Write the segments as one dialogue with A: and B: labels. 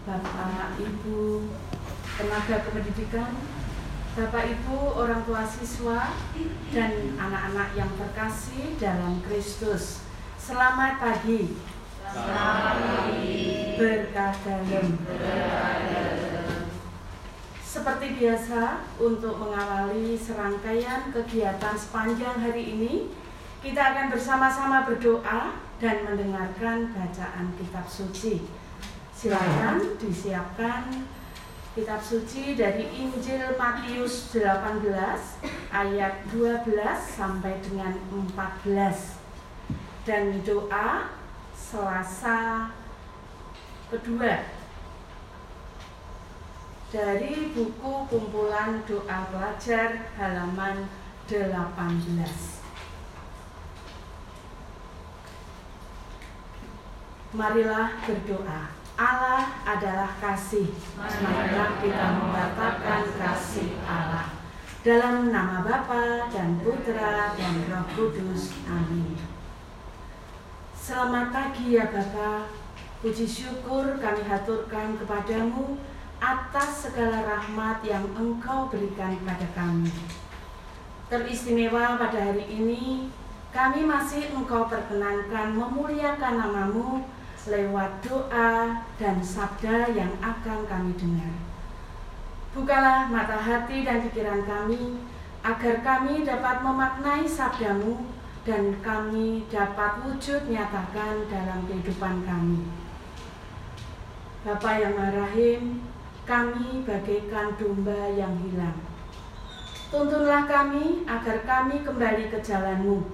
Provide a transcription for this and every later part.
A: Bapak, Ibu, tenaga kependidikan, Bapak Ibu, orang tua siswa, dan anak-anak yang terkasih dalam Kristus. Selamat pagi.
B: Selamat pagi.
A: Berkah dalam. Seperti biasa, untuk mengawali serangkaian kegiatan sepanjang hari ini, kita akan bersama-sama berdoa dan mendengarkan bacaan kitab suci. Silakan disiapkan kitab suci dari Injil Matius 18 ayat 12 sampai dengan 14 dan doa Selasa kedua. Dari buku kumpulan doa pelajar halaman 18 Marilah berdoa Allah adalah kasih. Marilah kita mengatakan kasih Allah. Dalam nama Bapa dan Putra dan Roh Kudus Amin. Selamat pagi ya Bapa. Puji syukur kami haturkan kepadamu atas segala rahmat yang Engkau berikan kepada kami. Teristimewa pada hari ini, kami masih Engkau perkenankan memuliakan namamu lewat doa dan sabda yang akan kami dengar. Bukalah mata hati dan pikiran kami, agar kami dapat memaknai sabdamu dan kami dapat wujud nyatakan dalam kehidupan kami. Bapa yang Maha kami bagaikan domba yang hilang. Tuntunlah kami agar kami kembali ke jalanmu,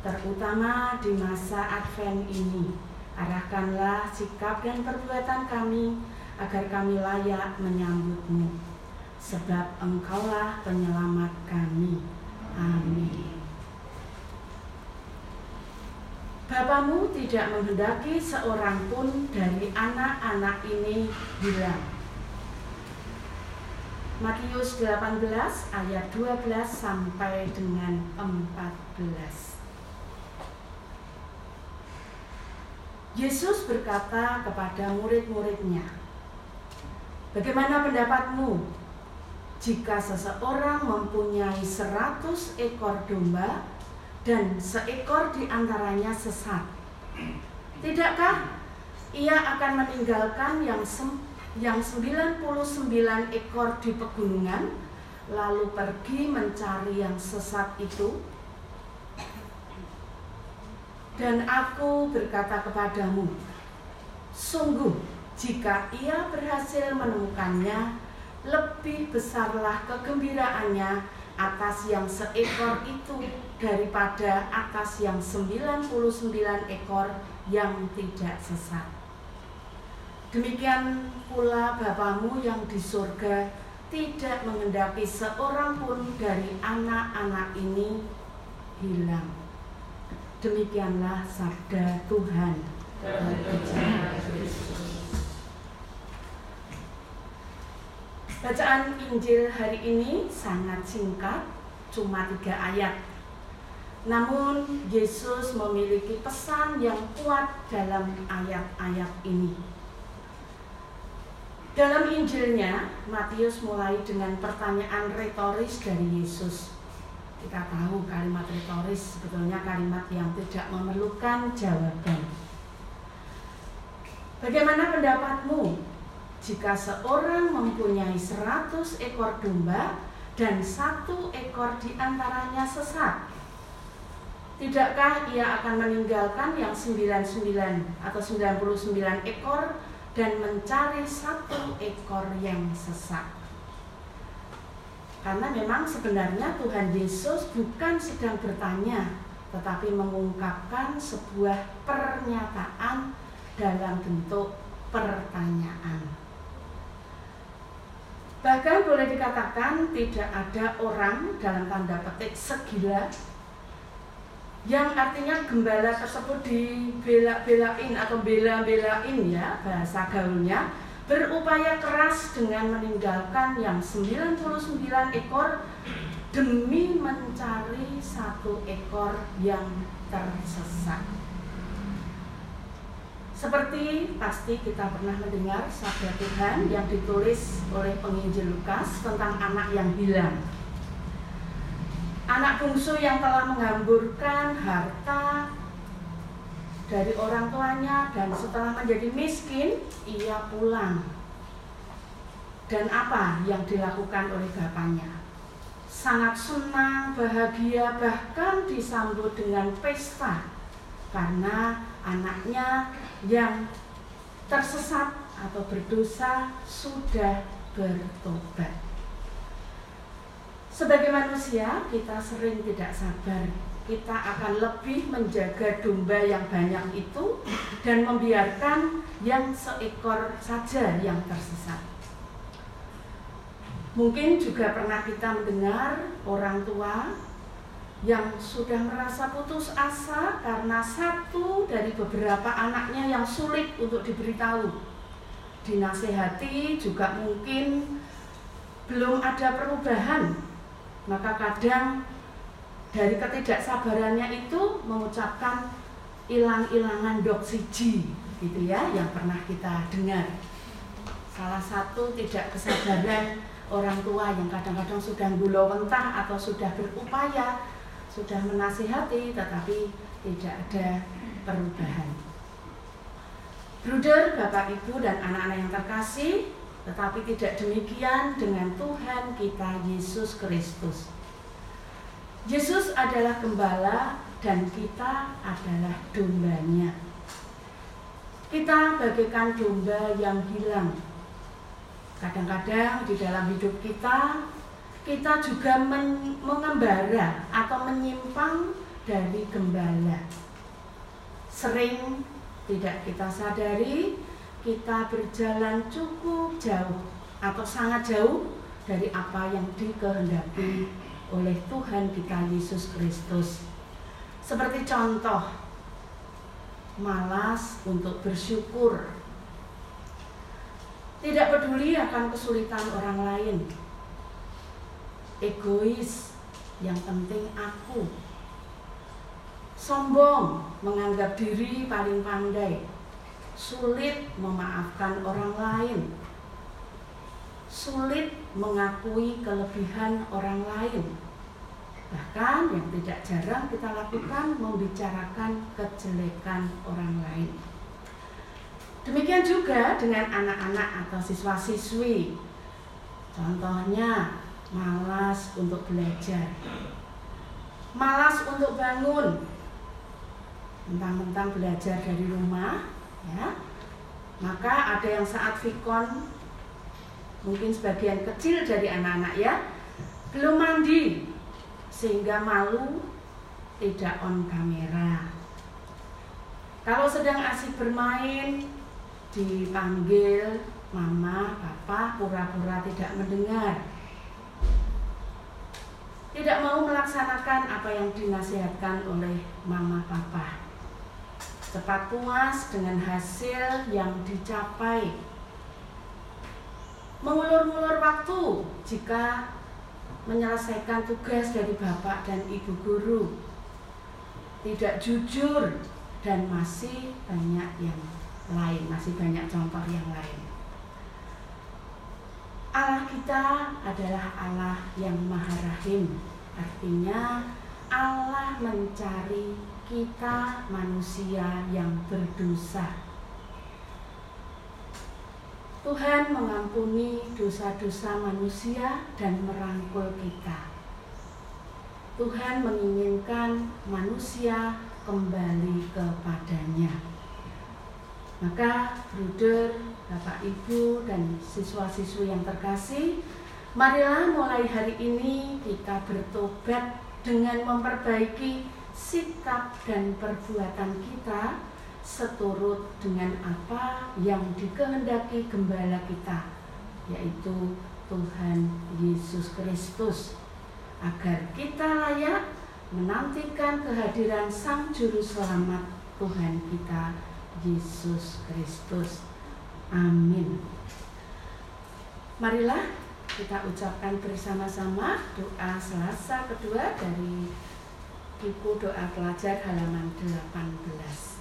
A: terutama di masa Advent ini. Arahkanlah sikap dan perbuatan kami agar kami layak menyambutmu. Sebab engkaulah penyelamat kami. Amin. Bapamu tidak menghendaki seorang pun dari anak-anak ini hilang. Matius 18 ayat 12 sampai dengan 14. Yesus berkata kepada murid-muridnya, Bagaimana pendapatmu jika seseorang mempunyai seratus ekor domba dan seekor di antaranya sesat? Tidakkah ia akan meninggalkan yang sem yang 99 ekor di pegunungan lalu pergi mencari yang sesat itu? Dan aku berkata kepadamu, sungguh jika ia berhasil menemukannya, lebih besarlah kegembiraannya atas yang seekor itu daripada atas yang 99 ekor yang tidak sesat. Demikian pula Bapamu yang di surga tidak mengendaki seorang pun dari anak-anak ini hilang. Demikianlah sabda Tuhan. Bacaan Injil hari ini sangat singkat, cuma tiga ayat. Namun Yesus memiliki pesan yang kuat dalam ayat-ayat ini. Dalam Injilnya, Matius mulai dengan pertanyaan retoris dari Yesus. Kita tahu kalimat retoris sebetulnya kalimat yang tidak memerlukan jawaban. Bagaimana pendapatmu jika seorang mempunyai 100 ekor domba dan satu ekor di antaranya sesat? Tidakkah ia akan meninggalkan yang 99 atau 99 ekor dan mencari satu ekor yang sesat? Karena memang sebenarnya Tuhan Yesus bukan sedang bertanya, tetapi mengungkapkan sebuah pernyataan dalam bentuk pertanyaan. Bahkan boleh dikatakan tidak ada orang dalam tanda petik segila yang artinya gembala tersebut dibela-belain atau bela-belain ya bahasa gaulnya berupaya keras dengan meninggalkan yang 99 ekor demi mencari satu ekor yang tersesat. Seperti pasti kita pernah mendengar sabda Tuhan yang ditulis oleh penginjil Lukas tentang anak yang hilang. Anak bungsu yang telah menghamburkan harta dari orang tuanya dan setelah menjadi miskin, ia pulang. Dan apa yang dilakukan oleh bapaknya? Sangat senang, bahagia, bahkan disambut dengan pesta karena anaknya yang tersesat atau berdosa sudah bertobat. Sebagai manusia, kita sering tidak sabar. Kita akan lebih menjaga domba yang banyak itu dan membiarkan yang seekor saja yang tersesat. Mungkin juga pernah kita mendengar orang tua yang sudah merasa putus asa karena satu dari beberapa anaknya yang sulit untuk diberitahu. Dinasehati juga mungkin belum ada perubahan. Maka kadang dari ketidaksabarannya itu mengucapkan ilang-ilangan doksiji gitu ya yang pernah kita dengar. Salah satu tidak kesabaran orang tua yang kadang-kadang sudah gulawentah atau sudah berupaya sudah menasihati tetapi tidak ada perubahan. Bruder, Bapak Ibu dan anak-anak yang terkasih, tetapi tidak demikian dengan Tuhan kita Yesus Kristus. Yesus adalah gembala dan kita adalah dombanya. Kita bagaikan domba yang hilang. Kadang-kadang di dalam hidup kita kita juga men mengembara atau menyimpang dari gembala. Sering tidak kita sadari kita berjalan cukup jauh atau sangat jauh dari apa yang dikehendaki oleh Tuhan kita Yesus Kristus. Seperti contoh, malas untuk bersyukur, tidak peduli akan kesulitan orang lain, egois, yang penting aku. Sombong, menganggap diri paling pandai, sulit memaafkan orang lain, sulit mengakui kelebihan orang lain. Bahkan yang tidak jarang kita lakukan membicarakan kejelekan orang lain. Demikian juga dengan anak-anak atau siswa-siswi. Contohnya, malas untuk belajar, malas untuk bangun, mentang-mentang belajar dari rumah, ya. Maka ada yang saat vikon, mungkin sebagian kecil dari anak-anak ya, belum mandi, sehingga malu tidak on kamera. Kalau sedang asik bermain, dipanggil mama, papa, pura-pura tidak mendengar tidak mau melaksanakan apa yang dinasihatkan oleh mama papa. Cepat puas dengan hasil yang dicapai. Mengulur-ngulur waktu jika menyelesaikan tugas dari bapak dan ibu guru. Tidak jujur dan masih banyak yang lain, masih banyak contoh yang lain. Allah kita adalah Allah yang Maha Rahim. Artinya Allah mencari kita manusia yang berdosa. Tuhan mengampuni dosa-dosa manusia dan merangkul kita. Tuhan menginginkan manusia kembali kepadanya. Maka, bruder, Bapak Ibu dan siswa-siswi yang terkasih, marilah mulai hari ini kita bertobat dengan memperbaiki sikap dan perbuatan kita seturut dengan apa yang dikehendaki gembala kita, yaitu Tuhan Yesus Kristus, agar kita layak menantikan kehadiran Sang Juru Selamat Tuhan kita, Yesus Kristus. Amin. Marilah kita ucapkan bersama-sama doa Selasa kedua dari buku doa pelajar halaman 18.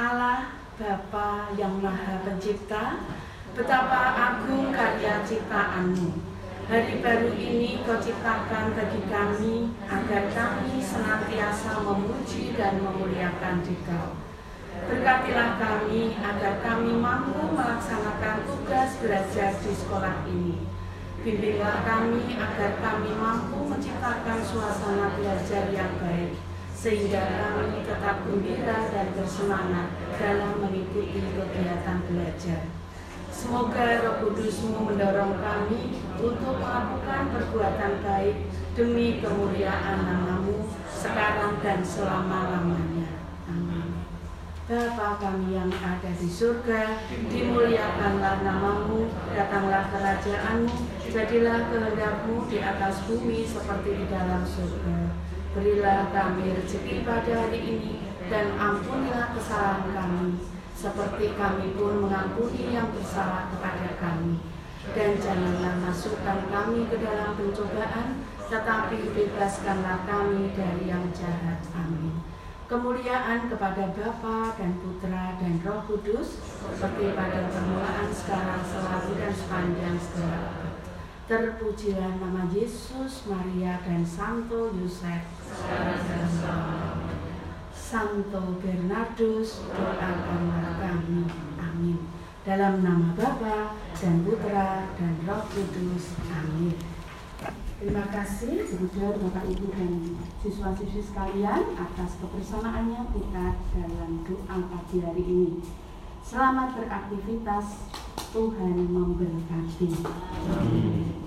A: Allah Bapa yang Maha Pencipta, betapa agung karya ciptaanmu. Hari baru ini kau ciptakan bagi kami agar kami senantiasa memuji dan memuliakan Dikau. Berkatilah kami agar kami mampu melaksanakan tugas belajar di sekolah ini. Bimbinglah kami agar kami mampu menciptakan suasana belajar yang baik, sehingga kami tetap gembira dan bersemangat dalam mengikuti kegiatan belajar. Semoga roh kudusmu mendorong kami untuk melakukan perbuatan baik demi kemuliaan namamu sekarang dan selama-lamanya. Amin. Bapa kami yang ada di surga, dimuliakanlah namamu, datanglah kerajaanmu, jadilah kehendakmu di atas bumi seperti di dalam surga. Berilah kami rezeki pada hari ini, dan ampunilah kesalahan kami, seperti kami pun mengampuni yang bersalah kepada kami. Dan janganlah masukkan kami ke dalam pencobaan, tetapi bebaskanlah kami dari yang jahat. Amin. Kemuliaan kepada Bapa dan Putra dan Roh Kudus, seperti pada permulaan, sekarang, selalu, dan sepanjang segala Terpujilah nama Yesus, Maria, dan Santo Yosef. Santo Bernardus, doakanlah kami. Amin. Dalam nama Bapa dan Putra dan Roh Kudus. Amin. Terima kasih kepada Bapak Ibu dan siswa-siswi sekalian atas kebersamaannya kita dalam doa pagi hari ini. Selamat beraktivitas, Tuhan memberkati. Amin.